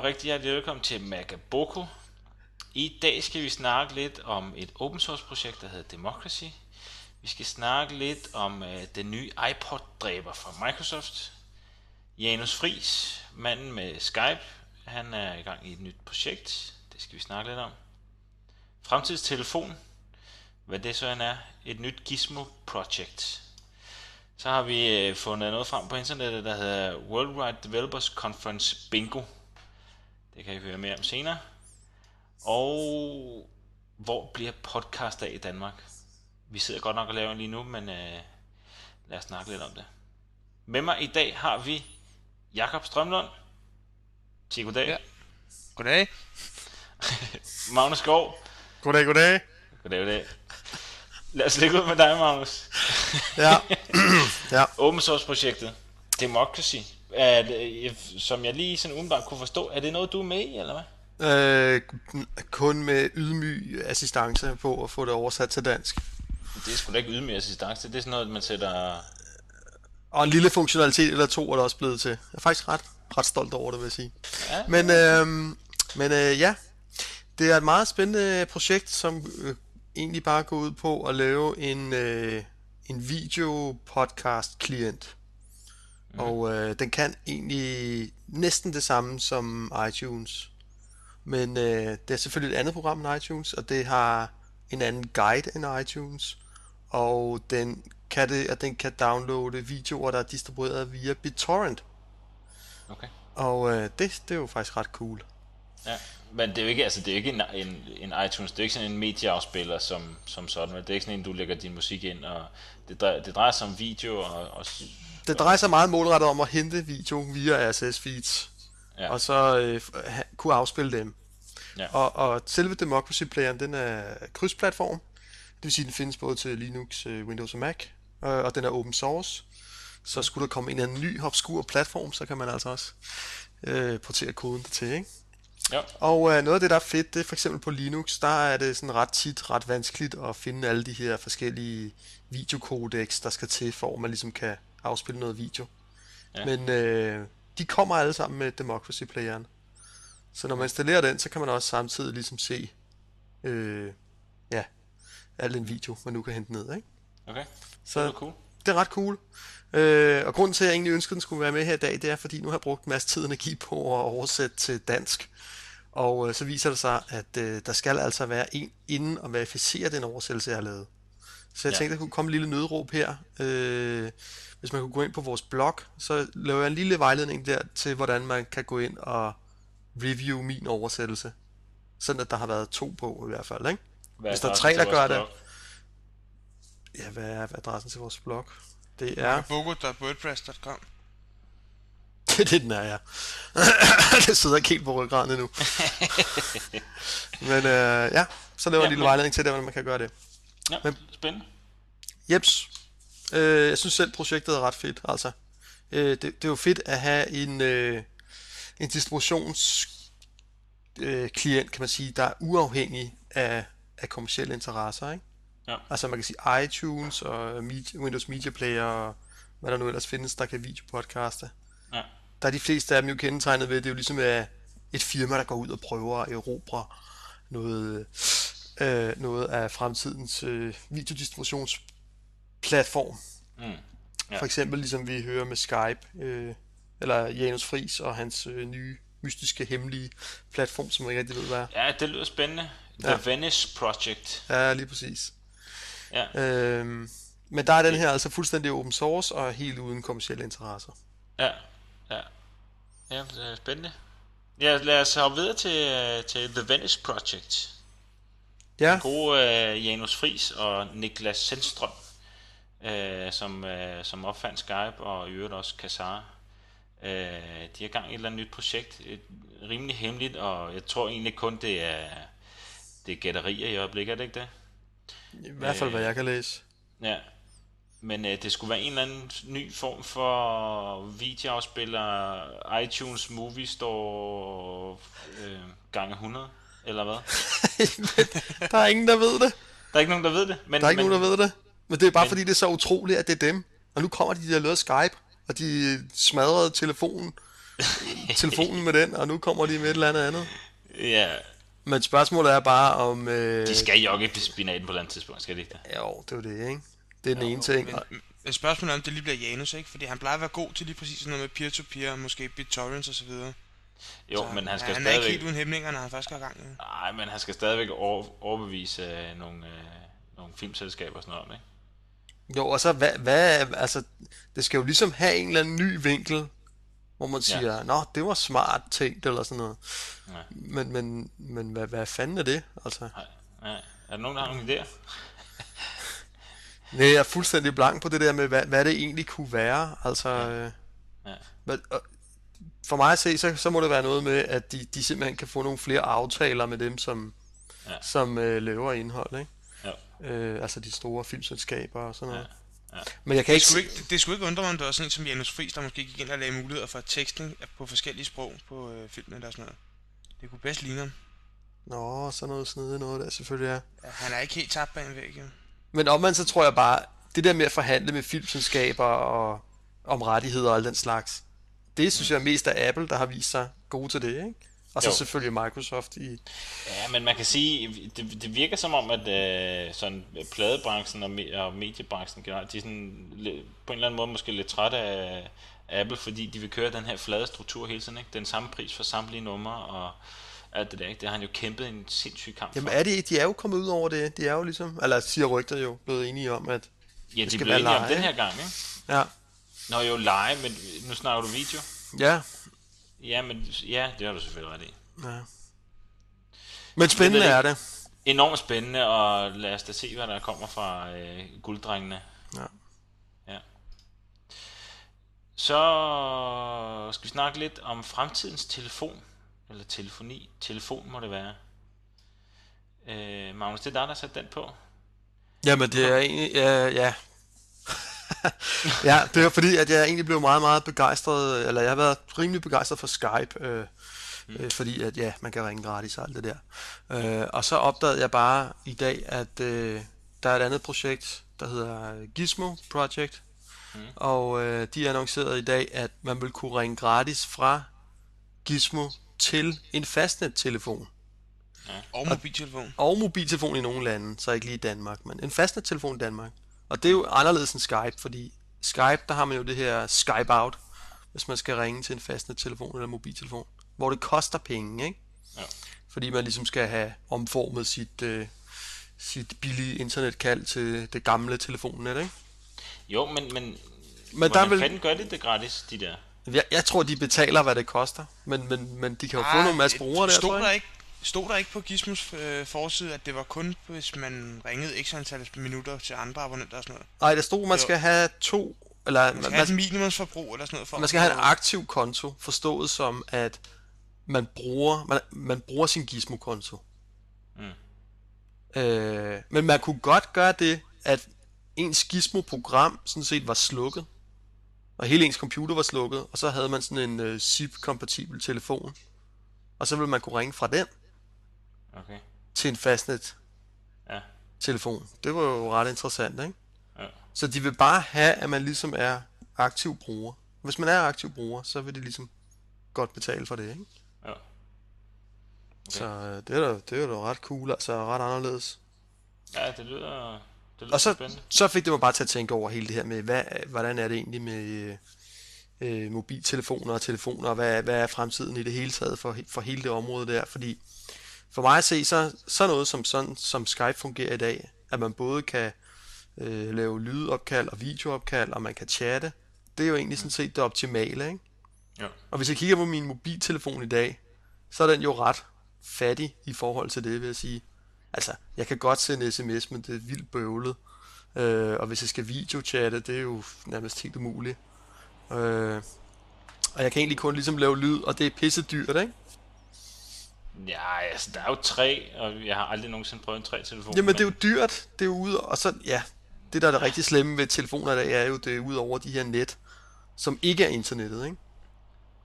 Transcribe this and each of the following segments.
Og rigtig hjertelig velkommen til Magaboko. I dag skal vi snakke lidt om et open source projekt, der hedder Democracy. Vi skal snakke lidt om uh, den nye iPod-dræber fra Microsoft. Janus Fris, manden med Skype, han er i gang i et nyt projekt. Det skal vi snakke lidt om. Fremtidstelefon, hvad det så end er. Et nyt Gizmo-projekt. Så har vi øh, fundet noget frem på internettet, der hedder Worldwide Developers Conference Bingo. Det kan I høre mere om senere. Og hvor bliver podcast af i Danmark? Vi sidder godt nok og laver lige nu, men øh, lad os snakke lidt om det. Med mig i dag har vi Jakob Strømlund. Sig goddag. Ja. Goddag. Magnus Skov. Goddag, goddag. Goddag, goddag. Lad os lægge ud med dig, Magnus. Ja. ja. Open source projektet. Democracy. Er det, som jeg lige sådan umiddelbart kunne forstå, er det noget, du er med i, eller hvad? Øh, kun med ydmyg assistance på at få det oversat til dansk. Det er sgu da ikke ydmyg assistance, det er sådan noget, man sætter... Og en lille funktionalitet eller to er der også blevet til. Jeg er faktisk ret, ret stolt over det, vil jeg sige. Ja. Men, øh, men øh, ja, det er et meget spændende projekt, som øh, egentlig bare går ud på at lave en, øh, en video podcast klient. Mm. Og øh, den kan egentlig næsten det samme som iTunes. Men øh, det er selvfølgelig et andet program end iTunes, og det har en anden guide end iTunes. Og den kan, det, at den kan downloade videoer, der er distribueret via BitTorrent. Okay. Og øh, det, det er jo faktisk ret cool. Ja, men det er jo ikke, altså, det er ikke en, en, en iTunes, det er ikke sådan en medieafspiller som, som sådan, det er ikke sådan en, du lægger din musik ind, og det drejer, det drejer sig om video og, og det drejer sig meget målrettet om at hente video via RSS feeds, ja. og så øh, kunne afspille dem. Ja. Og, og selve Democracy Playeren, den er krydsplatform, det vil sige, den findes både til Linux, øh, Windows og Mac, øh, og den er open source. Så skulle der komme en anden ny obskur platform, så kan man altså også øh, portere koden til, ikke? Ja. Og øh, noget af det, der er fedt, det er for eksempel på Linux, der er det sådan ret tit ret vanskeligt at finde alle de her forskellige videokodex, der skal til, for at man ligesom kan afspille noget video. Ja. Men øh, de kommer alle sammen med Democracy Playeren. Så når man installerer den, så kan man også samtidig ligesom se øh, ja, al den video, man nu kan hente ned. Ikke? Okay, så det er cool. Det er ret cool. Øh, og grunden til, at jeg egentlig ønskede, at den skulle være med her i dag, det er, fordi nu har jeg brugt en masse tid og energi på at oversætte til dansk. Og øh, så viser det sig, at øh, der skal altså være en inden og verificere den oversættelse, jeg har lavet. Så jeg ja. tænkte, at der kunne komme en lille nødråb her. Øh, hvis man kunne gå ind på vores blog, så laver jeg en lille vejledning der til, hvordan man kan gå ind og review min oversættelse. Sådan at der har været to på i hvert fald, ikke? Hvad hvis der er tre, der gør blog? det. Ja, hvad er adressen til vores blog? Det er... Bogo.wordpress.com Det er det, den er, ja. det sidder ikke helt på ryggraden endnu. Men øh, ja, så laver jeg en lille vejledning til det, hvordan man kan gøre det. Ja, Men, spændende. Jeps. Øh, jeg synes selv, projektet er ret fedt, altså. Øh, det, det er jo fedt at have en, øh, en distributions øh, kan man sige, der er uafhængig af, af kommersielle interesser, ikke? Ja. Altså man kan sige iTunes og Media, Windows Media Player og hvad der nu ellers findes, der kan videopodcaste. Ja. Der er de fleste af dem jo kendetegnet ved, det er jo ligesom et firma, der går ud og prøver at erobre noget, øh, noget af fremtidens øh, videodistributionsplatform. Mm. Ja. For eksempel ligesom vi hører med Skype, øh, eller Janus Fris og hans øh, nye mystiske, hemmelige platform, som jeg ikke rigtig ved, hvad er. Ja, det lyder spændende. The ja. Venice Project. Ja, lige præcis. Ja. Øhm, men der er den her altså fuldstændig open source og helt uden kommersielle interesser. Ja, ja. Ja, det er spændende. Ja, lad os hoppe videre til, til The Venice Project. Ja. Den gode uh, Janus Fris og Niklas Sendstrøm, uh, som, uh, som opfandt Skype og i øvrigt også Kazaa. Uh, de har gang i et eller andet nyt projekt, et, rimelig hemmeligt, og jeg tror egentlig kun det er, det er gætterier i øjeblikket, er det ikke det? I hvert fald, uh, hvad jeg kan læse. Ja, men øh, det skulle være en eller anden ny form for videoafspiller, iTunes Movie Store øh, gange 100, eller hvad? der er ingen, der ved det. Der er ikke nogen, der ved det. Men, der er ikke men, nogen, der ved det. Men det er bare men, fordi, det er så utroligt, at det er dem. Og nu kommer de, der lavede Skype, og de smadrede telefonen telefonen med den, og nu kommer de med et eller andet andet. Ja, Men spørgsmålet er bare om... Øh, de skal jogge på spinaten på et eller andet tidspunkt, skal de ikke det? Jo, det er jo det, ikke? Det er den ene ting. Men, men spørgsmålet er, om det lige bliver Janus, ikke? Fordi han plejer at være god til lige præcis sådan noget med peer-to-peer, måske BitTorrents og så videre. Jo, så men han skal han er ikke helt stadigvæk... uden hæmninger, når han først går i gang. Ja. Nej, men han skal stadigvæk over, overbevise øh, nogle, øh, nogle filmselskaber og sådan noget, om, ikke? Jo, og så hvad, hvad, altså, det skal jo ligesom have en eller anden ny vinkel, hvor man Ja. siger, nå, det var smart tænkt, eller sådan noget. Ja. Men, men, men hvad, hvad fanden er det, altså? Nej, ja. Er der nogen, der har nogle idéer? Nej, jeg er fuldstændig blank på det der med, hvad, hvad det egentlig kunne være, altså... Øh, Ja. hvad, og for mig at se, så, så må det være noget med, at de, de simpelthen kan få nogle flere aftaler med dem, som, Ja. som øh, laver indhold, ikke? Ja. Øh, altså de store filmselskaber og sådan noget. Ja. Ja. Men jeg kan Det, ikke... skulle ikke, det, det skulle ikke undre mig, om det var sådan en som Janus Friis, der måske gik ind og lagde muligheder for tekstning på forskellige sprog på øh, filmen eller sådan noget. Det kunne bedst ligne ham. Nå, sådan noget snedigt noget der selvfølgelig er. Ja, han er ikke helt tabt bag en væg, jo. Men omvendt så tror jeg bare, det der med at forhandle med filmselskaber og om rettigheder og alt den slags, det synes jeg mest er Apple, der har vist sig gode til det, ikke? Og så Jo. selvfølgelig Microsoft i... Ja, men man kan sige, det, det virker som om, at øh, sådan pladebranchen og, me, og mediebranchen generelt, de er sådan, på en eller anden måde måske lidt trætte af Apple, fordi de vil køre den her flade struktur hele tiden, ikke? Den samme pris for samtlige numre og alt det der, ikke? Det har han jo kæmpet en sindssyg kamp Jamen for. er de, de er jo kommet ud over det, de er jo ligesom, eller siger rygter jo, blevet enige om, at... ja, de blev enige om den her gang, ikke? Ja, Nå jo, lege, men nu snakker du video. ja, Ja, men ja, det har du selvfølgelig ret i. ja. Men spændende ved er det det. Enormt spændende, og lad os da se, hvad der kommer fra øh, gulddrengene. Ja. Ja. Så skal vi snakke lidt om fremtidens telefon, eller telefoni. Telefon må det være. Øh, Magnus, det er dig, der har sat den på. Jamen det er egentlig, ja, ja. ja, det er fordi, at jeg egentlig blev meget, meget begejstret, eller jeg har været rimelig begejstret for Skype, øh, øh, fordi at ja, man kan ringe gratis og alt det der. Øh, og så opdagede jeg bare i dag, at øh, der er et andet projekt, der hedder Gizmo Project, mm. og øh, de annoncerede i dag, at man vil kunne ringe gratis fra Gizmo til en fastnettelefon Og mobiltelefon. og mobiltelefon i nogle lande, så ikke lige i Danmark, men en fastnettelefon i Danmark. Og det er jo anderledes end Skype, fordi Skype, der har man jo det her Skype out, hvis man skal ringe til en fastnettelefon eller mobiltelefon, hvor det koster penge, ikke? Ja. Fordi man ligesom skal have omformet sit, øh, sit billige internetkald til det gamle telefonnet, ikke? Jo, men, men, Men der vil, fanden gør de det gratis, de der? jeg, jeg tror, de betaler, hvad det koster, men, men, men de kan jo få Ah, nogle masse det- brugere der, tror jeg. ikke, stod der ikke på Gizmos øh, forside, at det var kun, hvis man ringede x antal minutter til andre abonnenter og sådan noget? Nej, der stod, man Jo. skal have to, eller Man skal man, have et minimumsforbrug eller sådan noget for Man at skal have en aktiv konto, forstået som, at man bruger, man, man bruger sin Gizmo-konto. Mm. Øh, men man kunne godt gøre det, at ens Gizmo-program sådan set var slukket, og hele ens computer var slukket, og så havde man sådan en SIP-kompatibel telefon, og så ville man kunne ringe fra den Okay. til en fastnet Ja. telefon. Det var jo ret interessant, ikke? Ja. Så de vil bare have, at man ligesom er aktiv bruger. Hvis man er aktiv bruger, så vil de ligesom godt betale for det, ikke? Ja. Okay. Så øh, det er da, det er da ret cool, altså ret anderledes. Ja, det lyder, det lyder Og så, spændende. så fik det mig bare til at tænke over hele det her med, hvad, hvordan er det egentlig med øh, øh, mobiltelefoner og telefoner, og hvad, hvad er fremtiden i det hele taget for, for hele det område der, fordi for mig at se, så, så noget som, sådan, som Skype fungerer i dag, at man både kan øh, lave lydopkald og videoopkald, og man kan chatte, det er jo egentlig sådan set det optimale, ikke? Ja. Og hvis jeg kigger på min mobiltelefon i dag, så er den jo ret fattig i forhold til det, vil jeg sige. Altså, jeg kan godt sende sms, men det er vildt bøvlet. Øh, og hvis jeg skal videochatte, det er jo nærmest helt umuligt. Øh, og jeg kan egentlig kun ligesom lave lyd, og det er pisse dyrt, ikke? Ja, altså, der er jo tre, og jeg har aldrig nogensinde prøvet en tre telefon. Jamen, det er jo dyrt. Det er jo ude, og så, ja, det der er det rigtig slemme ved telefoner i dag, er jo, det er ud over de her net, som ikke er internettet, ikke?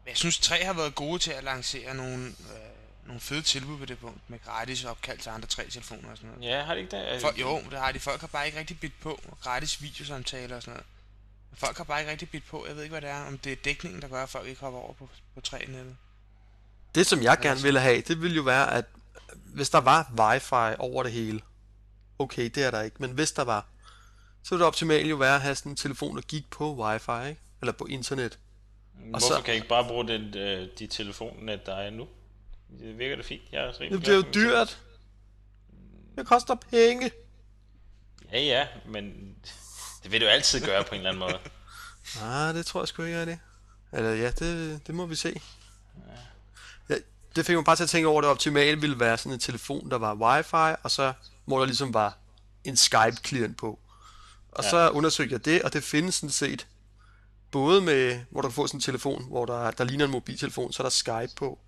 Men Jeg synes, 3 har været gode til at lancere nogle, øh, nogle fede tilbud på det punkt, med gratis opkald til andre 3-telefoner og sådan noget. Ja, har det ikke det? For, jo, det har de. Folk har bare ikke rigtig bidt på. Og gratis videosamtaler og sådan noget. Folk har bare ikke rigtig bidt på. Jeg ved ikke, hvad det er. Om det er dækningen, der gør, at folk ikke hopper over på, på 3-nettet. Det, som jeg gerne ville have, det ville jo være, at hvis der var wifi over det hele, okay, det er der ikke, men hvis der var, så ville det optimalt jo være at have sådan en telefon, der gik på wifi, ikke? eller på internet. Hvorfor så, kan jeg ikke bare bruge den, øh, de telefonnet, der er nu? Det virker det fint. Jeg er det er jo dyrt. Det koster penge. Ja, ja, men det vil du altid gøre på en eller anden måde. Nej, det tror jeg sgu ikke er det. Eller ja, det, det må vi se. Ja, det fik mig bare til at tænke over, at det optimale ville være sådan en telefon, der var wifi, og så må der ligesom var en Skype-klient på. Og ja. så undersøgte jeg det, og det findes sådan set både med, hvor du kan få sådan en telefon, hvor der, der ligner en mobiltelefon, så er der Skype på,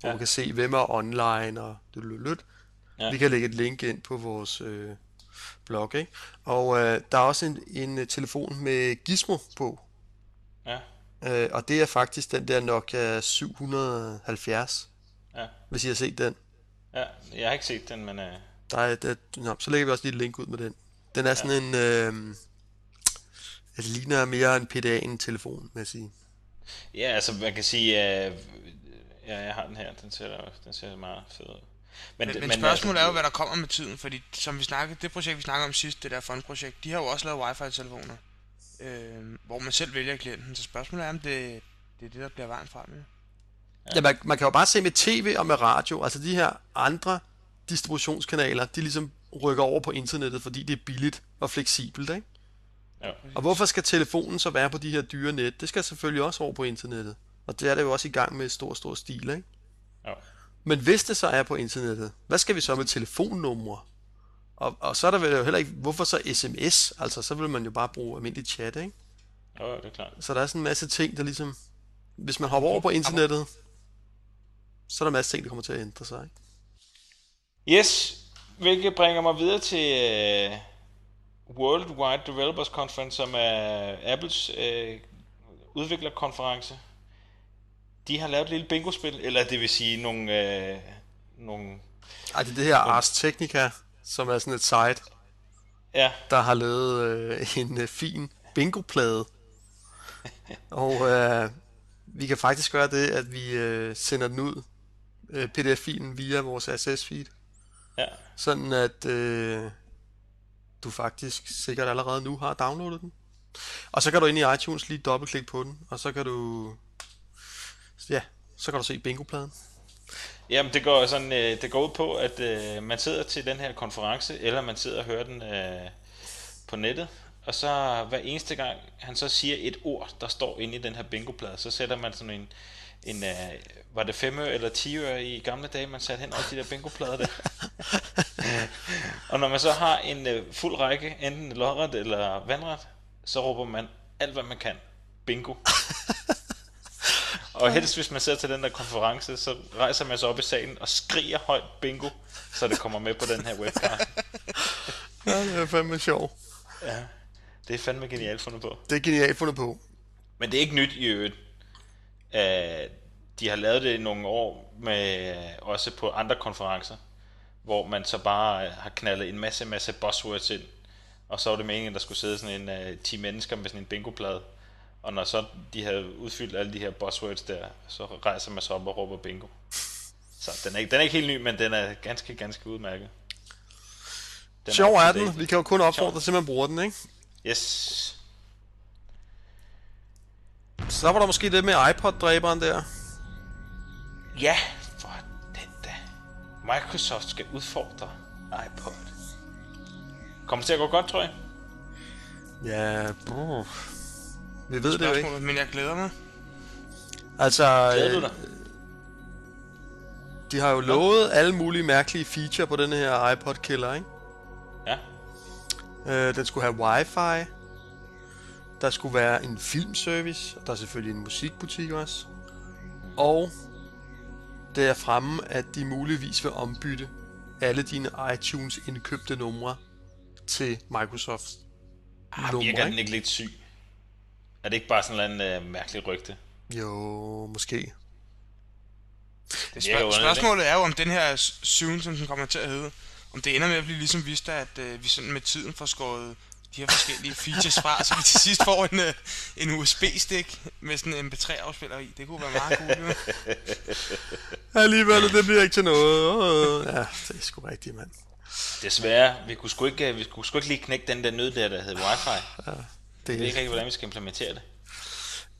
hvor ja. man kan se, hvem er online, og det lidt. Ja. Vi kan lægge et link ind på vores øh, blog, ikke? Og øh, der er også en, en øh, telefon med Gizmo på. Ja. Øh, og det er faktisk den der Nokia 770. Ja. Hvis I har set den. Ja, jeg har ikke set den, men... Øh... Der er, der, nå, så lægger vi også lige et link ud med den. Den er sådan ja. en... Øh, det ligner mere en PDA end en telefon, vil jeg sige. Ja, altså man kan sige, øh, ja, jeg har den her, den ser, den ser meget fed ud. Men, men, men spørgsmålet altså, er jo, hvad der kommer med tiden, fordi som vi snakkede, det projekt, vi snakkede om sidst, det der fondprojekt, de har jo også lavet wifi-telefoner, øh, hvor man selv vælger klienten, så spørgsmålet er, om det, det er det, der bliver vejen frem. Ja, ja man, man kan jo bare se med tv og med radio, altså de her andre distributionskanaler, de ligesom rykker over på internettet, fordi det er billigt og fleksibelt, ikke? Ja. Og hvorfor skal telefonen så være på de her dyre net? Det skal selvfølgelig også over på internettet. Og det er det jo også i gang med stor, stor stil, ikke? Ja. Men hvis det så er på internettet, hvad skal vi så med telefonnumre? Og, og så er der vel jo heller ikke, hvorfor så sms? Altså, så vil man jo bare bruge almindelig chat, ikke? Ja, det er klart. Så der er sådan en masse ting, der ligesom... Hvis man hopper over på internettet, så er der en masse ting, der kommer til at ændre sig, ikke? Yes, hvilket bringer mig videre til uh, Worldwide Developers Conference, som er Apples uh, udviklerkonference de har lavet et lille bingo-spil, eller det vil sige nogle... Øh, nogle Ej, det er det her Ars Technica, som er sådan et site, ja. der har lavet øh, en øh, fin bingo-plade. og øh, vi kan faktisk gøre det, at vi øh, sender den ud, øh, pdf-filen, via vores RSS-feed. Ja. Sådan at øh, du faktisk sikkert allerede nu har downloadet den. Og så kan du ind i iTunes lige dobbeltklikke på den, og så kan du ja, så kan du se bingopladen. Jamen det går sådan, øh, det går ud på, at øh, man sidder til den her konference, eller man sidder og hører den øh, på nettet, og så hver eneste gang han så siger et ord, der står inde i den her bingoplade, så sætter man sådan en, en øh, var det 5 eller 10 øre i gamle dage, man satte hen over de der bingoplader der. og når man så har en øh, fuld række, enten lodret eller vandret, så råber man alt, hvad man kan. Bingo. Og helst hvis man sidder til den der konference, så rejser man sig op i salen og skriger højt bingo, så det kommer med på den her webcast. ja, det er fandme sjov. Ja, det er fandme genialt fundet på. Det er genialt fundet på. Men det er ikke nyt i øvrigt. Uh, de har lavet det i nogle år, med også på andre konferencer, hvor man så bare har knaldet en masse, masse buzzwords ind, og så var det meningen, at der skulle sidde sådan en uh, 10 mennesker med sådan en bingo-plade, og når så de havde udfyldt alle de her buzzwords der, så rejser man sig op og råber bingo. Så den er, ikke, den er ikke helt ny, men den er ganske, ganske udmærket. Den Sjov er, er den. Vi kan jo kun opfordre til, at man bruger den, ikke? Yes. Så var der måske det med iPod-dræberen der. Ja, for den da. Microsoft skal udfordre iPod. Kommer det til at gå godt, tror jeg? Ja, brug. Vi ved det jo ikke. Men jeg glæder mig. Altså, Glæder du dig? de har jo lovet alle mulige mærkelige feature på den her iPod killer, ikke? Ja. Øh, den skulle have wifi. Der skulle være en filmservice. Og der er selvfølgelig en musikbutik også. Og det er fremme, at de muligvis vil ombytte alle dine iTunes indkøbte numre til Microsoft ah, numre. Virker den ikke lidt syg? Er det ikke bare sådan en uh, mærkelig rygte? Jo, måske. Det spørg- spørgsmålet er jo, om den her Zoom, som den kommer til at hedde, om det ender med at blive ligesom Vista, at uh, vi sådan med tiden får skåret de her forskellige features fra, så vi til sidst får en, øh, en USB-stik med sådan en MP3-afspiller i. Det kunne være meget cool. Alligevel, det bliver ikke til noget. Ja, det er sgu rigtigt, mand. Desværre, vi kunne sgu ikke, vi kunne sgu ikke lige knække den der nød der, der hed wifi. Ja, det, ved ikke rigtig, hvordan vi skal implementere det.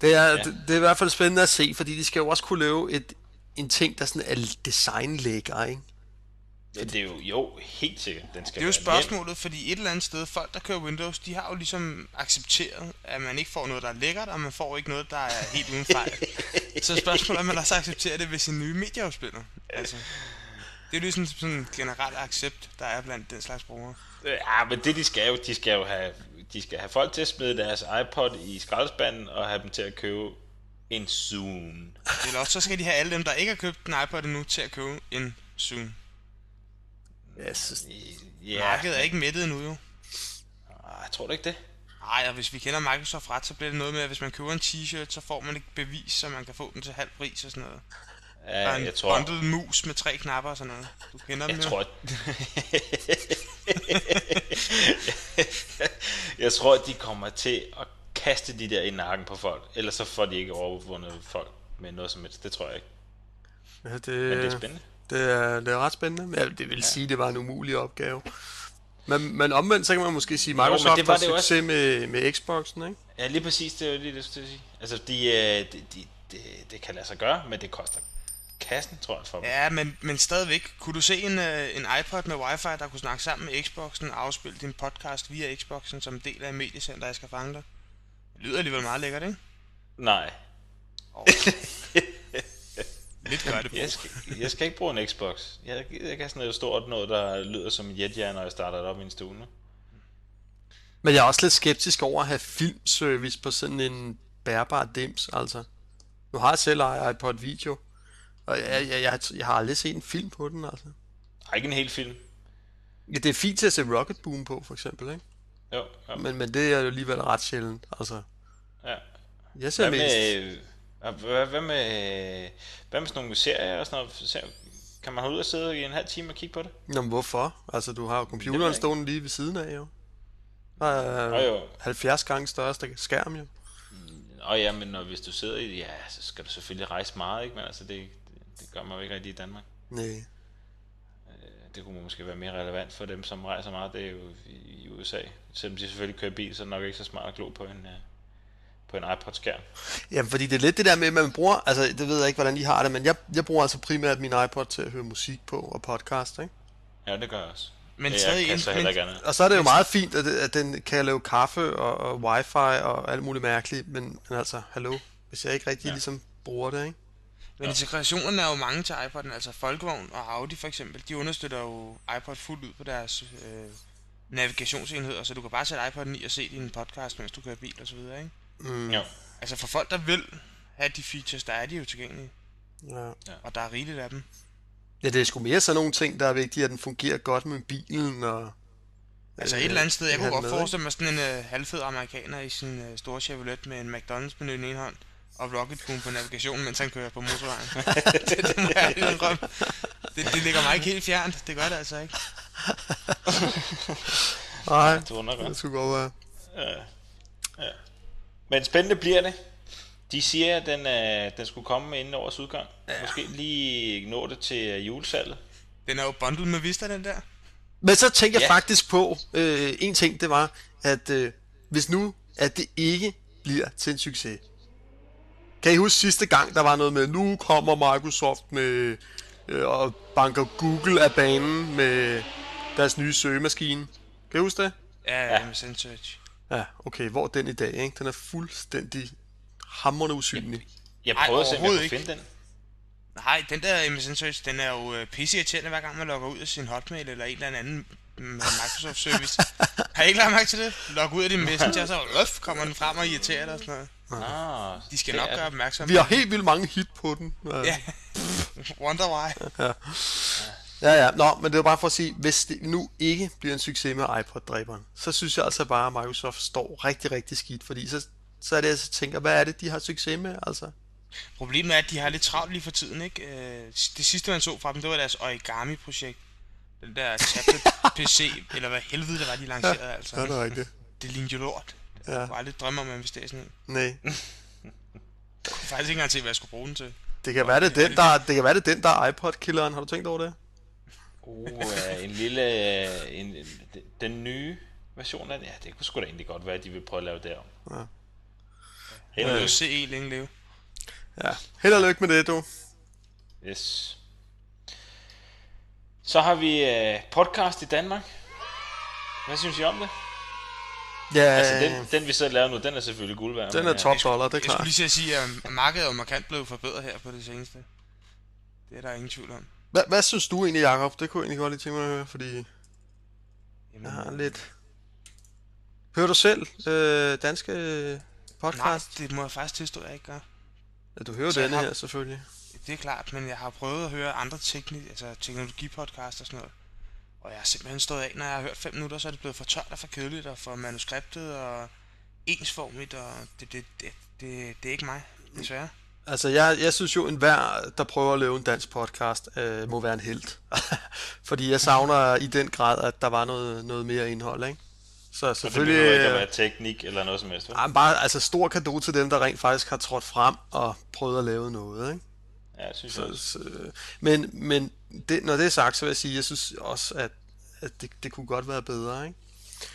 det, er, Ja. det, det er i hvert fald spændende at se, fordi de skal jo også kunne lave et, en ting, der sådan er designlækker, ikke? Ja, det er jo, jo, helt sikkert. Den skal Det er jo spørgsmålet, fordi et eller andet sted, folk der kører Windows, de har jo ligesom accepteret, at man ikke får noget, der er lækkert, og man får ikke noget, der er helt uden fejl. så spørgsmålet er, om man også accepterer det ved sin nye medieafspiller. Altså, det er jo ligesom sådan en generel accept, der er blandt den slags brugere. Ja, men det de skal jo, de skal jo have, de skal have folk til at smide deres iPod i skraldespanden og have dem til at købe en Zoom. Eller også så skal de have alle dem, der ikke har købt en iPod endnu, til at købe en Zoom. Jeg synes, Ja, Markedet er ikke mættet endnu jo. Ah, Jeg tror du ikke det? Nej, og hvis vi kender Microsoft ret, så bliver det noget med, at hvis man køber en t-shirt, så får man et bevis, så man kan få den til halv pris og sådan noget. Ja, og en jeg tror, bundled mus med tre knapper og sådan noget. Du kender dem jeg jo. tror, jeg tror, at de kommer til at kaste de der i nakken på folk. Ellers så får de ikke overvundet folk med noget som helst. Det tror jeg ikke. ja, Men det er det, spændende. Det, er, det er ret spændende. Men jeg- det vil sige, det var en umulig opgave. Men, men omvendt, så kan man måske sige, at Microsoft men det var har det jo succes med, med Xboxen, ikke? Ja, lige præcis, det er jo lige det, jeg at sige. Altså, de, øh, de, de, de, det kan lade sig gøre, men det koster kassen, tror jeg, for dem. Ja, men, men stadigvæk. Kunne du se en, øh, en iPod med wifi, der kunne snakke sammen med Xboxen og afspille din podcast via Xboxen som del af mediecenter, jeg skal fange dig? Det lyder alligevel meget lækkert, ikke? Nej, Oh. Lidt gør det på. jeg skal, jeg skal ikke bruge en Xbox. Jeg, jeg kan have sådan noget stort noget, der lyder som en jetjern, når jeg starter det op i en stue nu. Men jeg er også lidt skeptisk over at have filmservice på sådan en bærbar dims, altså. Nu har jeg selv iPod video, og jeg, jeg, jeg, jeg har aldrig set en film på den, altså. Har ikke en hel film. Ja, det er fint til at se Rocket Boom på, for eksempel, ikke? Jo, jo. Men, men det er jo alligevel ret sjældent, altså. Ja. Jeg ser Hvad mest... med, øh, hvad, med, hvad med sådan nogle serier og sådan noget? Kan man holde ud og sidde i en halv time og kigge på det? Nå, men hvorfor? Altså, du har jo computeren stående lige ved siden af, jo. Der er Jo, jo. 70 gange største skærm, jo. Og ja, men når, hvis du sidder i ja, så skal du selvfølgelig rejse meget, ikke? Men altså, det, det, gør man jo ikke rigtig i Danmark. Nej. Det kunne måske være mere relevant for dem, som rejser meget. Det er jo i, USA. Selvom de selvfølgelig kører bil, så er det nok ikke så smart at glo på en, uh, på en iPod-skærm. Jamen, fordi det er lidt det der med, at man bruger, altså, det ved jeg ikke, hvordan de har det, men jeg, jeg bruger altså primært min iPod til at høre musik på og podcast, ikke? Ja, det gør jeg også. Men Det stadig jeg kan en- så heller andet. Og så er det jo meget fint, at, at den kan lave kaffe og, og wifi og alt muligt mærkeligt, men, men altså, hallo, hvis jeg ikke rigtig ja. Ja. ligesom bruger det, ikke? Men integrationen er jo mange til iPod'en, altså Folkevogn og Audi for eksempel, de understøtter jo iPod fuldt ud på deres øh, navigationsenheder, så du kan bare sætte iPod'en i og se din podcast, mens du kører bil og så videre, ikke? Mm, Jo. Altså for folk, der vil have de features, der er de jo tilgængelige, ja. og der er rigeligt af dem. ja, det er sgu mere sådan nogle ting, der er vigtige, at den fungerer godt med bilen og... Altså øh, et eller andet sted, jeg kunne godt forestille mig sådan en øh, halvfed amerikaner i sin øh, store Chevrolet med en McDonald's menu i den ene hånd, og Rocket Boom på navigationen, mens han kører på motorvejen. det, det må jeg indrømme. Det, det ligger mig ikke helt fjernt, det gør det altså ikke. Nej, Det det godt. skulle godt være. Men spændende bliver det. De siger, at den, uh, den skulle komme inden årets udgang. Ja. Måske lige nå det til øh, julesalget. Den er jo bundlet med Vista, den der. Men så tænker jeg Ja. faktisk på, øh, en ting, det var, at øh, hvis nu, at det ikke bliver til en succes. Kan I huske sidste gang, der var noget med, nu kommer Microsoft med, øh, og banker Google af banen med deres nye søgemaskine. Kan I huske det? Ja, ja. med Search. Ja, okay, hvor er den i dag, ikke? Den er fuldstændig hammerende usynlig. Jeg Ej, prøvede at se, om jeg overhovedet kunne ikke. finde den. Nej, den der MSN Search, den er jo øh, pisse irriterende, hver gang man logger ud af sin Hotmail eller en eller anden mm, Microsoft service. Har I ikke lagt mærke til det? Log ud af din Messenger, så øf, kommer den frem og irriterer dig og sådan noget. Ah, De skal nok er gøre opmærksom Vi har helt vildt mange hit på den. Ja. Wonder why. Ja, ja. Nå, men det var bare for at sige, hvis det nu ikke bliver en succes med iPod-dræberen, så synes jeg altså bare, at Microsoft står rigtig, rigtig skidt, fordi så, så er det, jeg så tænker, hvad er det, de har succes med, altså? Problemet er, at de har lidt travlt lige for tiden, ikke? Øh, Det sidste, man så fra dem, det var deres Origami-projekt. Den der tablet PC, eller hvad helvede det var, de lancerede, altså. Ja, det er rigtigt. det ligner jo lort. Ja. Jeg kunne aldrig drømme om at investere sådan en. Nej. Jeg kunne faktisk ikke engang se, hvad jeg skulle bruge den til. Det kan være, det er den, der, det kan være, det er den, der er iPod-killeren. Har du tænkt over det? Uh, en lille... øh, En, en, den nye version af det. Ja, det kunne sgu da egentlig godt være, at de vil prøve at lave det om. Ja. Held og lykke. se længe leve. Ja. Held og lykke med det, du. Yes. Så har vi øh, podcast i Danmark. Hvad synes I om det? Ja, Altså, den, den vi så laver nu, den er selvfølgelig guld værd. den er top dollar, det er Jeg skulle klart. lige at sige, at markedet er markant blevet forbedret her på det seneste. Det er der ingen tvivl om. Hvad, hvad synes du egentlig, Jacob? Det kunne jeg egentlig godt lige tænke mig at høre, fordi Jamen, jeg har lidt... Hører du selv øh, danske nej, podcast? det må jeg faktisk tilstå, at jeg ikke gør. Ja, du hører Så denne har- her selvfølgelig. Det er klart, men jeg har prøvet at høre andre teknik, altså teknologipodcast og sådan noget. Og jeg har simpelthen stået af, når jeg har hørt 5 minutter, så er det blevet for tørt og for kedeligt og for manuskriptet og ensformigt, og det, det, det, det, det er ikke mig, desværre. Altså, jeg, jeg synes jo, en hver, der prøver at lave en dansk podcast, øh, må være en held. Fordi jeg savner i den grad, at der var noget, noget mere indhold, ikke? Så Så det selvfølgelig... ikke at øh, være teknik eller noget som helst. vel? Men bare altså stor kado til dem, der rent faktisk har trådt frem og prøvet at lave noget, ikke? Ja, jeg synes jeg Så, også. så, men men det, når det er sagt, så vil jeg sige, jeg synes også, at, at det, det kunne godt være bedre, ikke?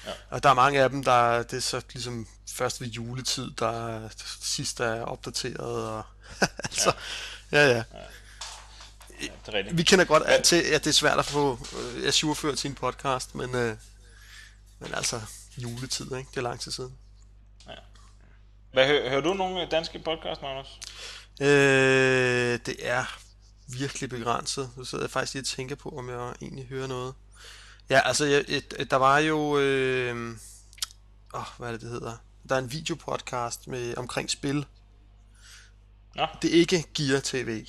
Ja. Og der er mange af dem, der det er så ligesom først ved juletid, der sidst er opdateret, og altså, ja. ja, ja. Ja, det er. Vi kender godt at, til, at det er svært at få øh, ajourført til en podcast, men, øh, men altså, juletid, ikke? Det er lang tid siden. Hvad, hø- hører du nogle danske podcast, Magnus? Øh, det er virkelig begrænset. Nu sidder jeg faktisk lige og tænker på, om jeg egentlig hører noget. Ja, altså, jeg, et, der var jo... Øh, åh, hvad er det, det hedder? Der er en videopodcast med, omkring spil. Nå. Det er ikke Gear TV.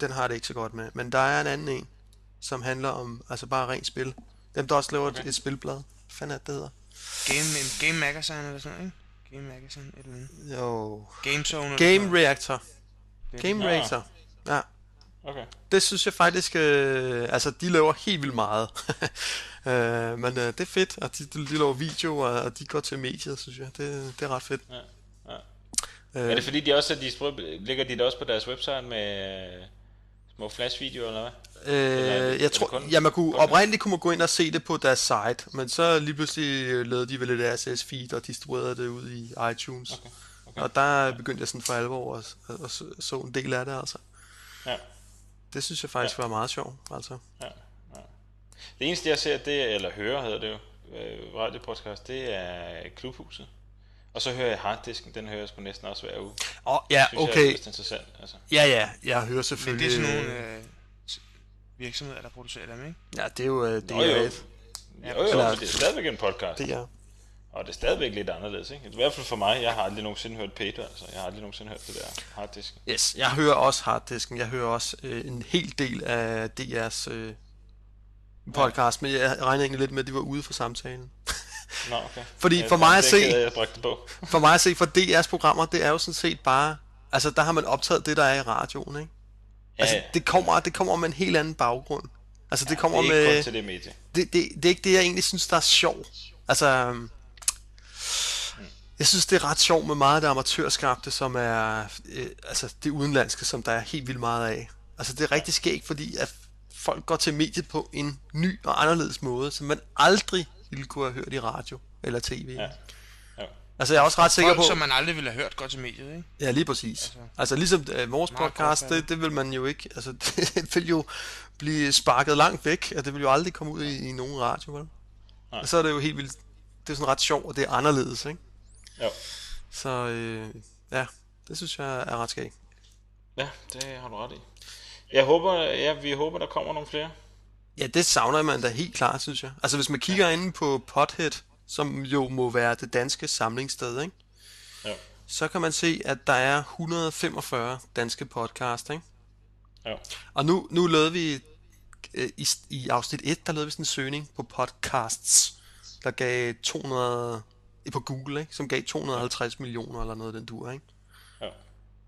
Den har det ikke så godt med. Men der er en anden en, som handler om altså bare rent spil. Dem, der også laver okay. Et, et spilblad. Hvad fanden er det, hedder? Game, Game Magazine eller sådan noget, ikke? Game Magazine, eller andet. Jo... Game Zone eller Game noget. Reactor. Game Nå. Reactor. Ja, Okay. det synes jeg faktisk, øh, altså de laver helt vildt meget. øh, men øh, det er fedt, og de, de laver videoer, og de går til mediet, synes jeg. Det, det er ret fedt. Ja. Øh, Er det fordi, de også de, sprø- ligger de det også på deres website med øh, små flashvideoer, eller hvad? øh, er jeg tror, kun ja, man kunne, podcast? oprindeligt kunne man gå ind og se det på deres site, men så lige pludselig øh, lavede de vel et RSS-feed og distribuerede det ud i iTunes. Okay, okay. Og der begyndte jeg sådan for alvor at, at, at så- så en del af det, altså. Ja. Det synes jeg faktisk var meget sjovt, altså. Ja, ja. Det eneste, jeg ser, det er, eller hører hedder det jo, øh, radiopodcast, det er Klubhuset. Og så hører jeg Harddisken, den hører jeg sgu næsten også hver uge. Åh, ja, Synes jeg er okay. mest interessant. Altså. Ja, ja, jeg hører Men det selvfølgelig... er sådan nogle øh, virksomheder, der producerer dem, ikke? Ja, det er jo øh, Nå, jo. DR1. Jo, jo, Eller- det er stadigvæk en podcast. Det er. Og det er stadigvæk lidt anderledes, ikke? I hvert fald for mig, jeg har aldrig nogensinde hørt Peter, altså. Jeg har aldrig nogensinde hørt det der harddisken. Yes, jeg hører også harddisken. Jeg hører også øh, en hel del af DR's øh, podcast, men jeg regner egentlig lidt med, at de var ude for samtalen. Nå, okay. Fordi Ja, for mig at se- jeg på. For mig at se, for DR's programmer, det er jo sådan set bare... Altså, der har man optaget det, der er i radioen, ikke? Altså, ja, det kommer, det kommer med en helt anden baggrund. Altså, det kommer det er ikke med... kun til det medie. det, det, det er ikke det, jeg egentlig synes, der er sjovt. Altså, øhm, jeg synes, det er ret sjovt med meget af det amatørskabte, som er, øh, altså det udenlandske, som der er helt vildt meget af. Altså, det er rigtig skægt, fordi at folk går til mediet på en ny og anderledes måde, som man aldrig ville kunne have hørt i radio eller tv. Ja. Ja. Altså, jeg er også ret sikker Folk, på... som man aldrig ville have hørt, går til mediet, ikke? Ja, lige præcis. Altså, altså ligesom øh, vores podcast, det, det vil man jo ikke, altså det vil jo blive sparket langt væk, og det vil jo aldrig komme ud i, i nogen radio, vel? Nej. Og så er det jo helt vildt, det er sådan ret sjovt, og det er anderledes, ikke? Jo. Så øh, ja, det synes jeg er ret skægt. Ja, det har du ret i. Jeg håber, ja, vi håber, der kommer nogle flere. Ja, det savner man da helt klart, synes jeg. Altså hvis man kigger ja. inde på Pothead, som jo må være det danske samlingssted, ikke? Ja. så kan man se, at der er 145 danske podcast, ikke? Ja. Og nu, nu lavede vi øh, i, i afsnit 1, der lavede vi sådan en søgning på podcasts, der gav 200 på Google, ikke? som gav 250 millioner eller noget den dur, ikke? Ja.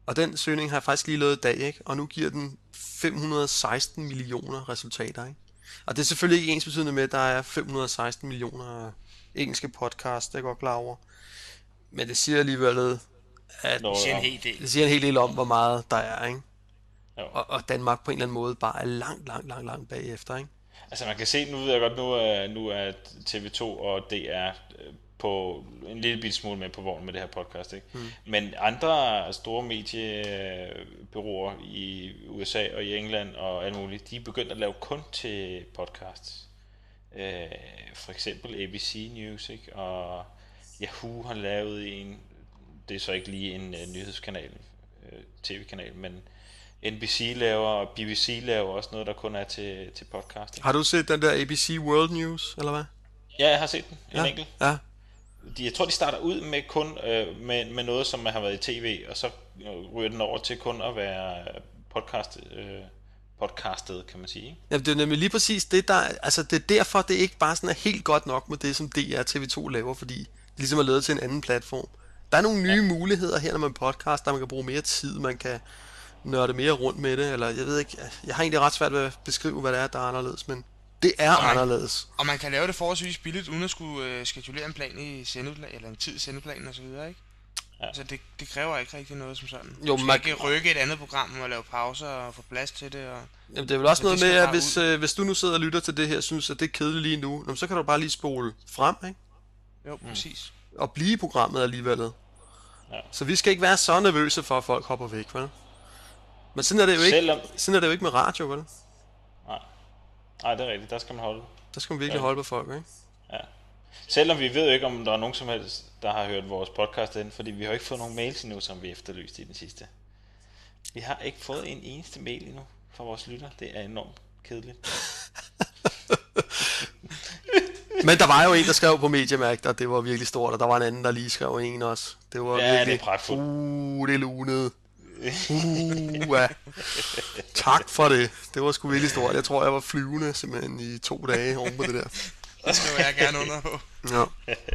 Og den søgning har jeg faktisk lige lavet i dag, ikke? Og nu giver den 516 millioner resultater, ikke? Og det er selvfølgelig ikke ens betydende med, at der er 516 millioner engelske podcast, det er jeg godt klar over. Men det siger alligevel, at det siger en hel del. Det siger en hel del om, hvor meget der er, ikke? Og, og Danmark på en eller anden måde bare er langt, langt, langt, langt bagefter, ikke? Altså man kan se, nu ved jeg godt, nu er, nu er TV2 og DR øh, på en lille bit smule med på vognen med det her podcast, ikke? Mm. Men andre store mediebyråer i USA og i England og alt muligt, de er begyndt at lave kun til podcasts. Øh, for eksempel ABC News, ikke? Og Yahoo har lavet en, det er så ikke lige en uh, nyhedskanal, uh, tv-kanal, men NBC laver, og BBC laver også noget, der kun er til, til podcast. Har du set den der ABC World News, eller hvad? Ja, jeg har set den, en ja. enkelt. Ja. De, jeg tror, de starter ud med kun øh, med, med noget, som har været i tv, og så ryger den over til kun at være podcast, øh, podcastet, kan man sige. Ja, det er nemlig lige præcis det, der, altså det er derfor, det ikke bare sådan er helt godt nok med det, som DR TV2 laver, fordi det ligesom er lavet til en anden platform. Der er nogle nye ja. muligheder her, når man podcast, der man kan bruge mere tid, man kan nørde mere rundt med det, eller jeg ved ikke, jeg har egentlig ret svært ved at beskrive, hvad det er, der er anderledes, men det er og man, anderledes. Og man kan lave det forholdsvis billigt, uden at skulle øh, skedulere en plan i sendeplan, eller en tid i sendeplanen osv., ikke? Ja. Altså det, det kræver ikke rigtig noget som sådan. Jo, man kan ikke rykke et andet program og lave pauser og få plads til det. Og... Jamen, det er vel også noget med, at hvis, øh, hvis du nu sidder og lytter til det her, synes at det er kedeligt lige nu, så kan du bare lige spole frem, ikke? Jo, mm. præcis. Og blive i programmet alligevel. Ja. Så vi skal ikke være så nervøse for, at folk hopper væk, vel? Men sådan er det jo ikke, Selvom... sådan er det jo ikke med radio, vel? Nej. Det er rigtigt. Der skal man holde. Der skal man virkelig ja. holde på folk, ikke? Ja. Selvom vi ved ikke, om der er nogen som helst, der har hørt vores podcast ind, fordi vi har ikke fået nogen mails endnu, som vi efterlyste i den sidste. Vi har ikke fået en eneste mail endnu fra vores lytter. Det er enormt kedeligt. Men der var jo en, der skrev på Mediamarkt, og det var virkelig stort, og der var en anden, der lige skrev en også. Det var ja, virkelig, det er pragtfuldt. Uh, det lunede. Uh, ja. Tak for det. Det var sgu virkelig stort. Jeg tror, jeg var flyvende simpelthen i to dage oven på det der. Det skal jeg gerne under på. Ja,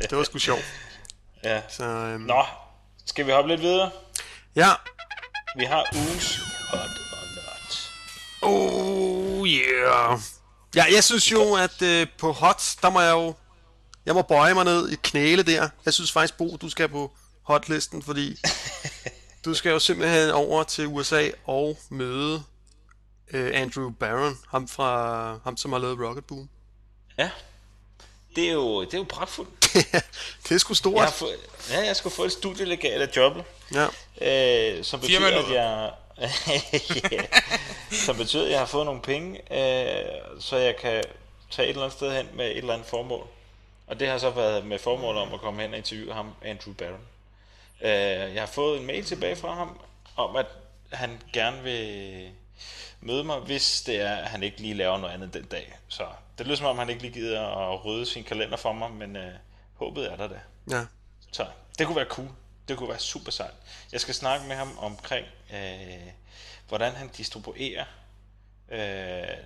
det var sgu sjovt. Ja. Så, øhm... Nå, skal vi hoppe lidt videre? Ja. Vi har ugens hot or not. Oh yeah. Ja, jeg synes jo, at øh, på hot, der må jeg jo... Jeg må bøje mig ned i knæle der. Jeg synes faktisk, Bo, du skal på hotlisten, fordi du skal jo simpelthen over til USA og møde øh, Andrew Barron, ham, fra, ham som har lavet Rocket Boom. Ja, det er jo, det er jo pragtfuldt. det er sgu stort. Jeg fået, ja, jeg skulle få et studielegat af jobbet. Ja. Øh, som betyder, at jeg... ja, som betyder, at jeg har fået nogle penge, øh, så jeg kan tage et eller andet sted hen med et eller andet formål. Og det har så været med formål om at komme hen og interviewe ham, Andrew Barron. Øh, jeg har fået en mail tilbage fra ham, om at han gerne vil møde mig, hvis det er, at han ikke lige laver noget andet den dag. Så det lyder som om, han ikke lige gider at rydde sin kalender for mig, men øh, håbet er der da. Ja. Så det kunne være cool. Det kunne være super sejt. Jeg skal snakke med ham omkring, øh, hvordan han distribuerer øh,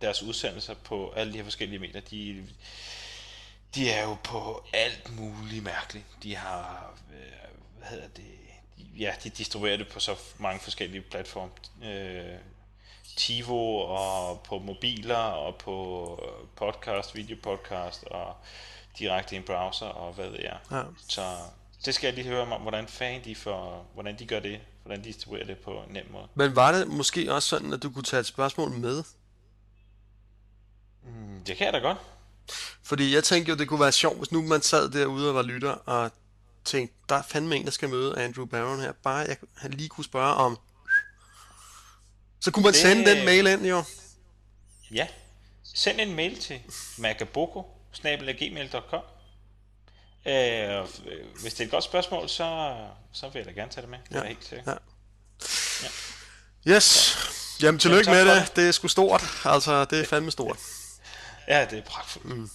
deres udsendelser på alle de her forskellige medier. De, de er jo på alt muligt mærkeligt. De har, øh, hvad hedder det, ja, de distribuerer det på så mange forskellige platforme. Øh, TiVo og på mobiler og på podcast, videopodcast og direkte i en browser og hvad ved jeg. Ja. Så det skal jeg lige høre om, hvordan fanden de får, hvordan de gør det, hvordan de distribuerer det på en nem måde. Men var det måske også sådan, at du kunne tage et spørgsmål med? Mm, det kan jeg da godt. Fordi jeg tænkte jo, det kunne være sjovt, hvis nu man sad derude og var lytter og tænkte, der er fandme en, der skal møde Andrew Barron her. Bare jeg han lige kunne spørge om, så kunne man det... sende den mail ind, jo. Ja. Send en mail til magaboko Øh, hvis det er et godt spørgsmål, så, så vil jeg da gerne tage det med. Det ja. er helt sikkert. Ja. Ja. Yes. Jamen, tillykke Jamen, med det. det. Det er sgu stort. Altså, det er fandme stort. Ja, det er pragtfuldt. Mm.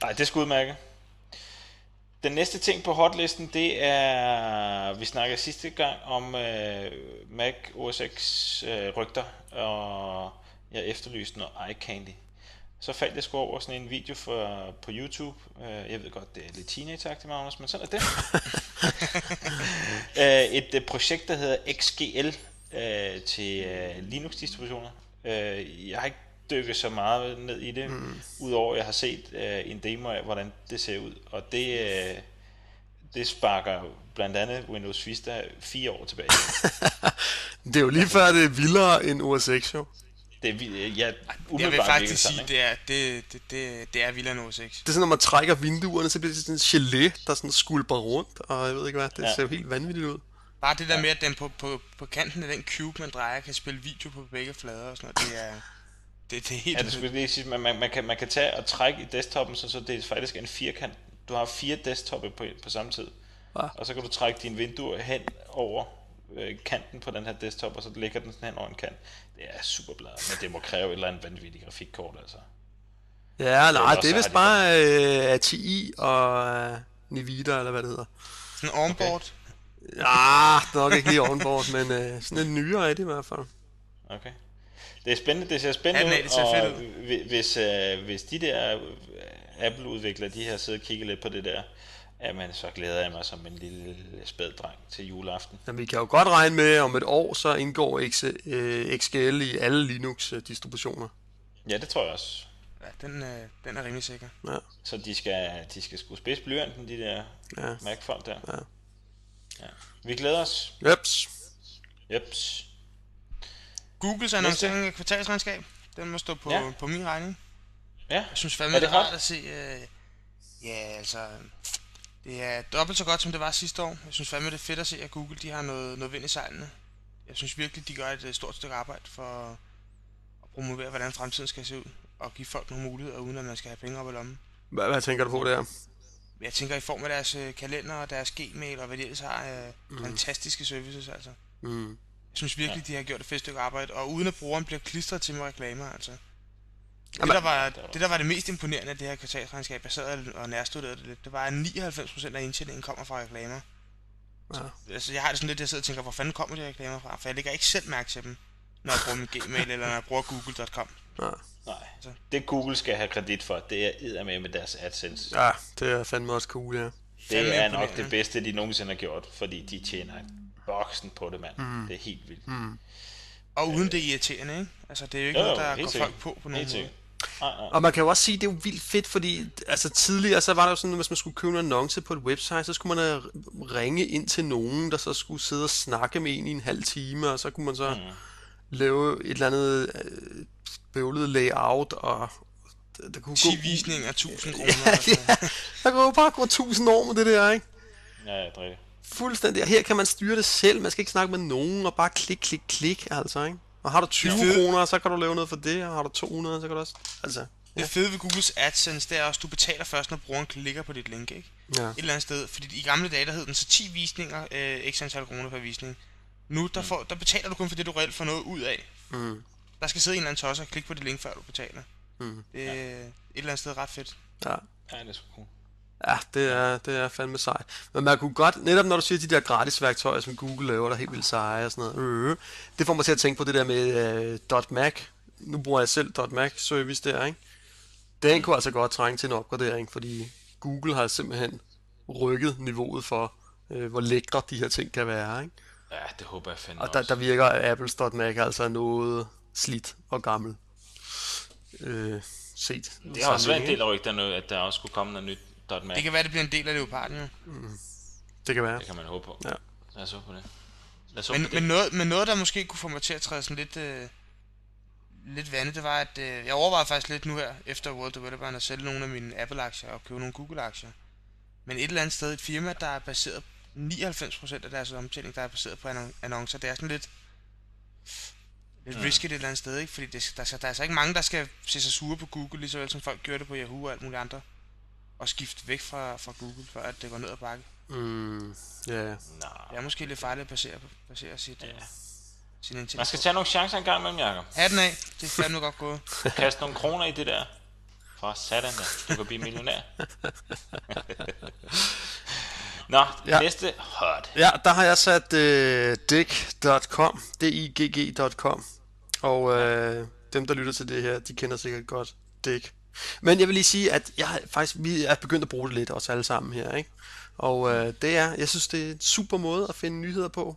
Nej, det er sgu udmærket. Den næste ting på hotlisten, det er, vi snakkede sidste gang om øh, Mac OS X øh, rygter, og jeg efterlyste noget eye candy. Så faldt jeg sgu over sådan en video for, på YouTube. Øh, jeg ved godt, det er lidt teenage Magnus, men sådan er det. øh, et et projekt, der hedder XGL øh, til øh, Linux-distributioner. Øh, jeg har ikke dykke så meget ned i det, mm. udover at jeg har set uh, en demo af, hvordan det ser ud. Og det, uh, det sparker blandt andet Windows Vista fire år tilbage. det er jo lige før, det er vildere end OS X, jo. Det er, ja, jeg vil faktisk sige, sådan, det er, det, det, det, det er vildere end OS X. Det er sådan, når man trækker vinduerne, så bliver det sådan en gelé, der sådan skulper rundt, og jeg ved ikke hvad, det ja. ser jo helt vanvittigt ud. Bare det der med, at den på, på, på kanten af den cube, man drejer, kan spille video på begge flader og sådan noget, det er... Det, det er helt... Ja, det skulle lige sige, man, man, man, kan, man kan tage og trække i desktopen, så, så det er faktisk en firkant. Du har fire desktoppe på, på samme tid. Ja. Og så kan du trække dine vinduer hen over øh, kanten på den her desktop, og så ligger den sådan hen over en kant. Det er super bladet, men det må kræve et eller andet vanvittigt grafikkort, altså. Ja, nej, det er vist bare øh, ATI og øh, Nvidia, eller hvad det hedder. Sådan onboard? Okay. Ja, nok ikke lige onboard, men øh, sådan en nyere er det i hvert fald. Okay. Det er spændende, det ser spændende ja, nej, det ser ud, og ud. hvis, øh, hvis de der Apple-udviklere, de her sidder og kigger lidt på det der, jamen så glæder jeg mig som en lille spæddreng til juleaften. Jamen, vi kan jo godt regne med, at om et år, så indgår XGL i alle Linux-distributioner. Ja, det tror jeg også. Ja, den, øh, den er rimelig sikker. Ja. Så de skal, de skal sgu spids blyanten, de der ja. Mac-folk der. Ja. ja. Vi glæder os. Jeps. Jeps. Googles annoncering af kvartalsregnskab, den må stå på, ja. på min regning. Ja. Jeg synes fandme, er det, det er rart at se... Øh, ja, altså... Det er dobbelt så godt, som det var sidste år. Jeg synes fandme, det er fedt at se, at Google de har noget, noget vind i sejlene. Jeg synes virkelig, de gør et øh, stort stykke arbejde for at promovere, hvordan fremtiden skal se ud. Og give folk nogle muligheder, uden at man skal have penge op i lommen. Hvad, hvad tænker du på der? Jeg tænker i form af deres øh, kalender og deres gmail og hvad de ellers har. Øh, mm. Fantastiske services, altså. Mm. Jeg synes virkelig, ja. de har gjort et fedt stykke arbejde. Og uden at brugeren bliver klistret til med reklamer, altså. Det der, var, det, der var det mest imponerende af det her kvartalsregnskab, baseret og nærstuderede det lidt, det var, at 99% af indtjeningen kommer fra reklamer. Ja. Altså, jeg har det sådan lidt, jeg sidder og tænker, hvor fanden kommer de reklamer fra? For jeg lægger ikke selv mærke til dem, når jeg bruger min Gmail, eller når jeg bruger google.com. Ja. Nej, så. det Google skal have kredit for, det er med med deres AdSense. Ja, det er fandme også cool, ja. Det er nok det bedste, de nogensinde har gjort, fordi de tjener boksen på det, mand. Mm. Det er helt vildt. Mm. Og uden det er irriterende, ikke? Altså, det er jo ikke jo, noget, der går sikkert. folk på på nogen måde. Og man kan jo også sige, at det er jo vildt fedt, fordi altså, tidligere så var der jo sådan, at hvis man skulle købe en annonce på et website, så skulle man ringe ind til nogen, der så skulle sidde og snakke med en i en halv time, og så kunne man så mm. lave et eller andet øh, bøvlet layout, og der kunne 10 gå... visninger af 1000 kroner. ja, ja, der kunne jo bare gå 1000 år med det der, ikke? Ja, ja, det Fuldstændig. Og her kan man styre det selv. Man skal ikke snakke med nogen, og bare klik, klik, klik, altså, ikke? Og har du 20 kroner, så kan du lave noget for det, og har du 200, så kan du også... Altså, ja. Det fede ved Googles AdSense, det er også, at du betaler først, når brugeren klikker på dit link, ikke? Ja. Et eller andet sted. Fordi i gamle dage, der hed den så 10 visninger, øh, x antal kroner per visning. Nu, der, mm. får, der betaler du kun for det, du reelt får noget ud af. Mm. Der skal sidde en eller anden tosser og klikke på dit link, før du betaler. Mm. Det er ja. et eller andet sted ret fedt. Ja. Ja, det er så cool. Ja, det er, det er fandme sejt. Men man kunne godt, netop når du siger de der gratis værktøjer, som Google laver, der er helt vildt seje og sådan noget, øh, det får mig til at tænke på det der med uh, .mac. Nu bruger jeg selv .mac service der, ikke? Den kunne altså godt trænge til en opgradering, fordi Google har simpelthen rykket niveauet for, uh, hvor lækre de her ting kan være, ikke? Ja, det håber jeg fandme Og der, der virker Apple's .mac altså noget slidt og gammel. Øh, set. Det har også været en del af rygterne, at der også skulle komme noget nyt Det kan være, det bliver en del af leoparden, jo. Mm. Det kan være. Det kan man håbe på. Ja. Lad os håbe på det. Lad os håbe men, på det. Men, noget, men noget, der måske kunne få mig til at træde sådan lidt, øh, lidt vandet, det var, at øh, jeg overvejede faktisk lidt nu her, efter World Developer, at sælge nogle af mine Apple-aktier og købe nogle Google-aktier. Men et eller andet sted, et firma, der er baseret 99% af deres omtæning, der er baseret på annoncer, det er sådan lidt lidt mm. risky et eller andet sted, ikke? Fordi det, der, skal, der er altså ikke mange, der skal se sig sure på Google, lige så vel som folk gør det på Yahoo og alt muligt andre. Og skifte væk fra, fra Google, før at det går ned ad bakke. Mm, ja. Yeah. Det er måske lidt farligt at basere, basere sit, yeah. uh, sin intelligens. Man skal tage nogle chancer en gang med Jacob. den af. Det er fandme godt gået. Kast nogle kroner i det der. For satan da. Du kan blive millionær. Nå, ja. næste hot. Ja, der har jeg sat uh, dig.com, D-I-G-G.com. Og uh, dem, der lytter til det her, de kender sikkert godt Dig. Men jeg vil lige sige, at jeg faktisk, vi er begyndt at bruge det lidt også alle sammen her, ikke? Og uh, det er, jeg synes, det er en super måde at finde nyheder på.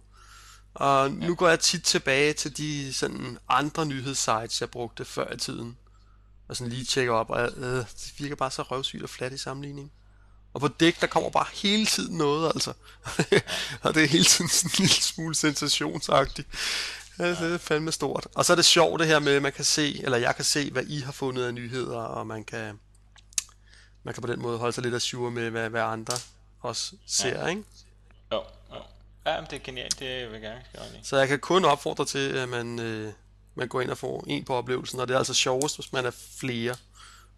Og nu går jeg tit tilbage til de sådan andre nyhedssites, jeg brugte før i tiden. Og sådan lige tjekker op, og øh, det virker bare så røvsygt og flat i sammenligning. Og på dæk, der kommer bare hele tiden noget, altså. og det er hele tiden sådan en lille smule sensationsagtigt. Ja, det er fandme stort. Og så er det sjovt det her med, at man kan se, eller jeg kan se, hvad I har fundet af nyheder, og man kan, man kan på den måde holde sig lidt af med, hvad, hvad andre også ser, ja. ikke? Jo, jo. Ja, det er genialt, det vil jeg gerne i. Så jeg kan kun opfordre til, at man, øh, man går ind og får en på oplevelsen, og det er altså sjovest, hvis man er flere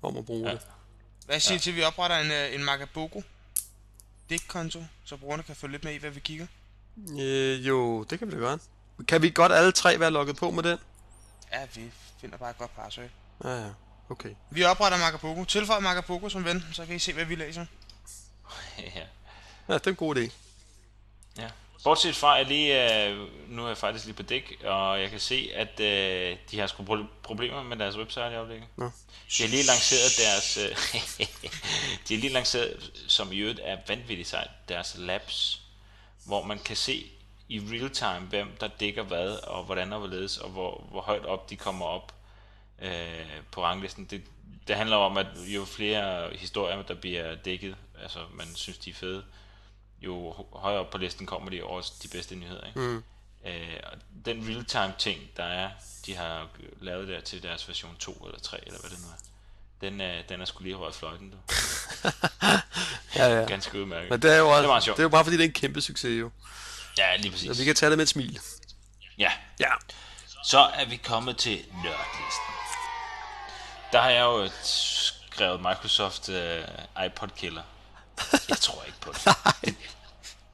om at bruge ja. det. Hvad siger ja. til, at vi opretter en, øh, en Magabogo konto så brugerne kan følge lidt med i, hvad vi kigger? Øh, jo, det kan vi da gøre. Kan vi godt alle tre være logget på med den? Ja, vi finder bare et godt password. Ja, ja. Okay. Vi opretter Magabogo. Tilføj Magabogo som ven, så kan I se, hvad vi læser. ja. Ja, det er en god idé. Ja. Bortset fra, at lige, øh, nu er jeg faktisk lige på dæk, og jeg kan se, at øh, de har sgu problemer med deres website i øjeblikket. Ja. De har lige lanceret deres, øh, de har lige lanceret, som i øvrigt er vanvittigt sejt, deres labs, hvor man kan se i real time, hvem der dækker hvad, og hvordan og hvorledes, og hvor, hvor højt op de kommer op øh, på ranglisten. Det, det handler om, at jo flere historier, der bliver dækket, altså man synes, de er fede, jo højere op på listen kommer de over de bedste nyheder. Ikke? Mm. Øh, og den real-time ting, der er, de har lavet der til deres version 2 eller 3, eller hvad det nu er, den, øh, den er skulle lige røget fløjten, du. ja, ja. Ganske udmærket. Men det er jo, også, det er, det er jo bare fordi, det er en kæmpe succes jo. Ja, lige præcis. Så vi kan tage det med et smil. Ja. Ja. Så er vi kommet til nørdlisten. Der har jeg jo skrevet Microsoft uh, iPod Killer. Jeg tror ikke på det. det,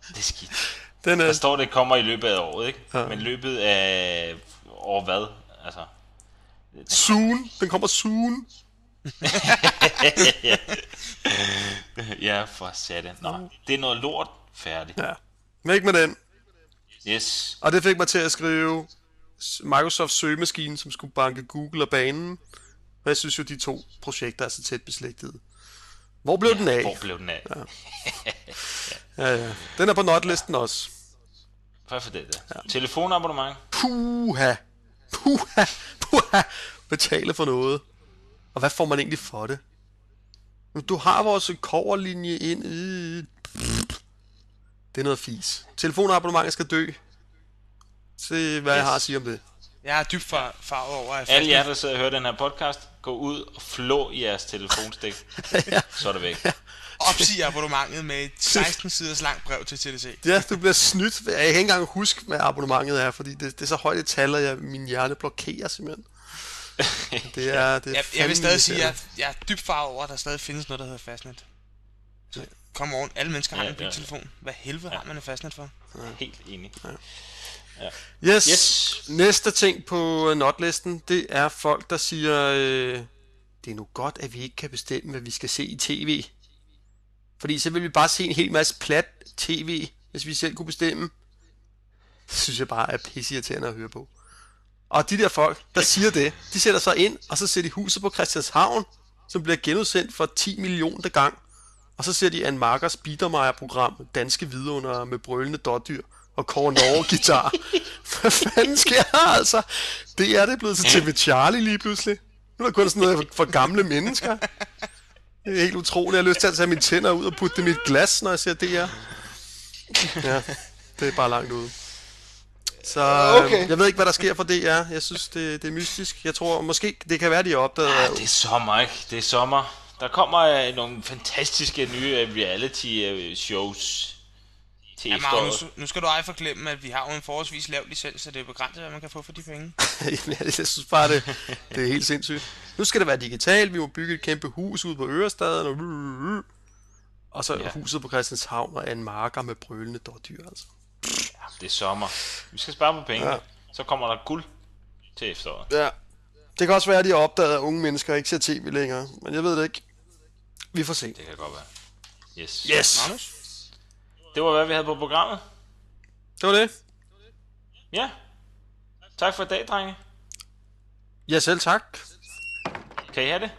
det er skidt. Den er... Der står, det kommer i løbet af året, ikke? Ja. Men løbet af over hvad? Altså, soon. Den kommer soon. ja, for satan. Nå, det er noget lort færdigt. Ja. Ikke med den. Yes. Og det fik mig til at skrive Microsoft søgemaskine, som skulle banke Google og banen. Og jeg synes jo, de to projekter er så tæt beslægtede. Hvor blev ja, den af? Hvor blev den af? Ja. ja, ja. Den er på notlisten ja. også. Hvad for det der? Ja. Telefonabonnement? Puha. Puha. Puha. Betale for noget. Og hvad får man egentlig for det? Du har vores coverlinje ind. Det er noget fis. Telefonabonnementet skal dø. Se, hvad yes. jeg har at sige om det. Jeg er dybt far- farvet over. At Alle jer, der sidder og hører den her podcast, gå ud og flå i jeres telefonstik. ja. Så er det væk. Ja. Opsig abonnementet med et 16 siders langt brev til TDC. Ja, du bliver snydt. Jeg kan ikke engang huske, hvad abonnementet er, fordi det, det er så højt et tal, at jeg, min hjerne blokerer simpelthen. Det er, det er jeg, jeg vil stadig sige, at jeg, jeg er dybt farvet over, at der stadig findes noget, der hedder fastnet. Så kom on, alle mennesker har ja, en biltelefon. Ja, ja. Hvad helvede ja. har man en fastnet for? Ja. Helt enig. Ja. Ja. Yes. yes. Næste ting på notlisten, det er folk, der siger, øh, det er nu godt, at vi ikke kan bestemme, hvad vi skal se i tv. Fordi så vil vi bare se en hel masse plat tv, hvis vi selv kunne bestemme. Det synes jeg bare er pisseirriterende at høre på. Og de der folk, der siger det, de sætter sig ind, og så ser de huset på Christianshavn, som bliver genudsendt for 10 millioner gang. Og så ser de Anne Markers Biedermeier-program, Danske Vidunder med brølende dårdyr og Kåre Norge guitar. Hvad fanden sker her altså? Det er det blevet til TV Charlie lige pludselig. Nu er der kun sådan noget for gamle mennesker. Det er helt utroligt. Jeg har lyst til at tage mine tænder ud og putte dem i et glas, når jeg ser det her. Ja, det er bare langt ude. Så okay. øh, jeg ved ikke, hvad der sker for DR. Jeg synes, det, det er mystisk. Jeg tror, måske det kan være, de er opdaget. Ja, det er sommer, ikke? Det er sommer. Der kommer øh, nogle fantastiske nye øh, reality-shows til ja, Magnus, nu, nu skal du ej forglemme, at vi har jo en forholdsvis lav licens, så det er begrænset, hvad man kan få for de penge. jeg synes bare, det, det er helt sindssygt. Nu skal det være digitalt, vi må bygge et kæmpe hus ude på Ørestaden, og, og så ja. huset på Christianshavn og en marker med brølende dårdyr, altså. Ja, det er sommer. Vi skal spare på penge. Ja. Så kommer der guld til efteråret. Ja. Det kan også være, at de har opdaget, at unge mennesker ikke ser tv længere, men jeg ved det ikke. Vi får se. Det kan godt være. Yes. Yes. Magnus? Det var, hvad vi havde på programmet. Det var det. Ja. Tak for i dag, drenge. Ja, selv tak. Kan I have det?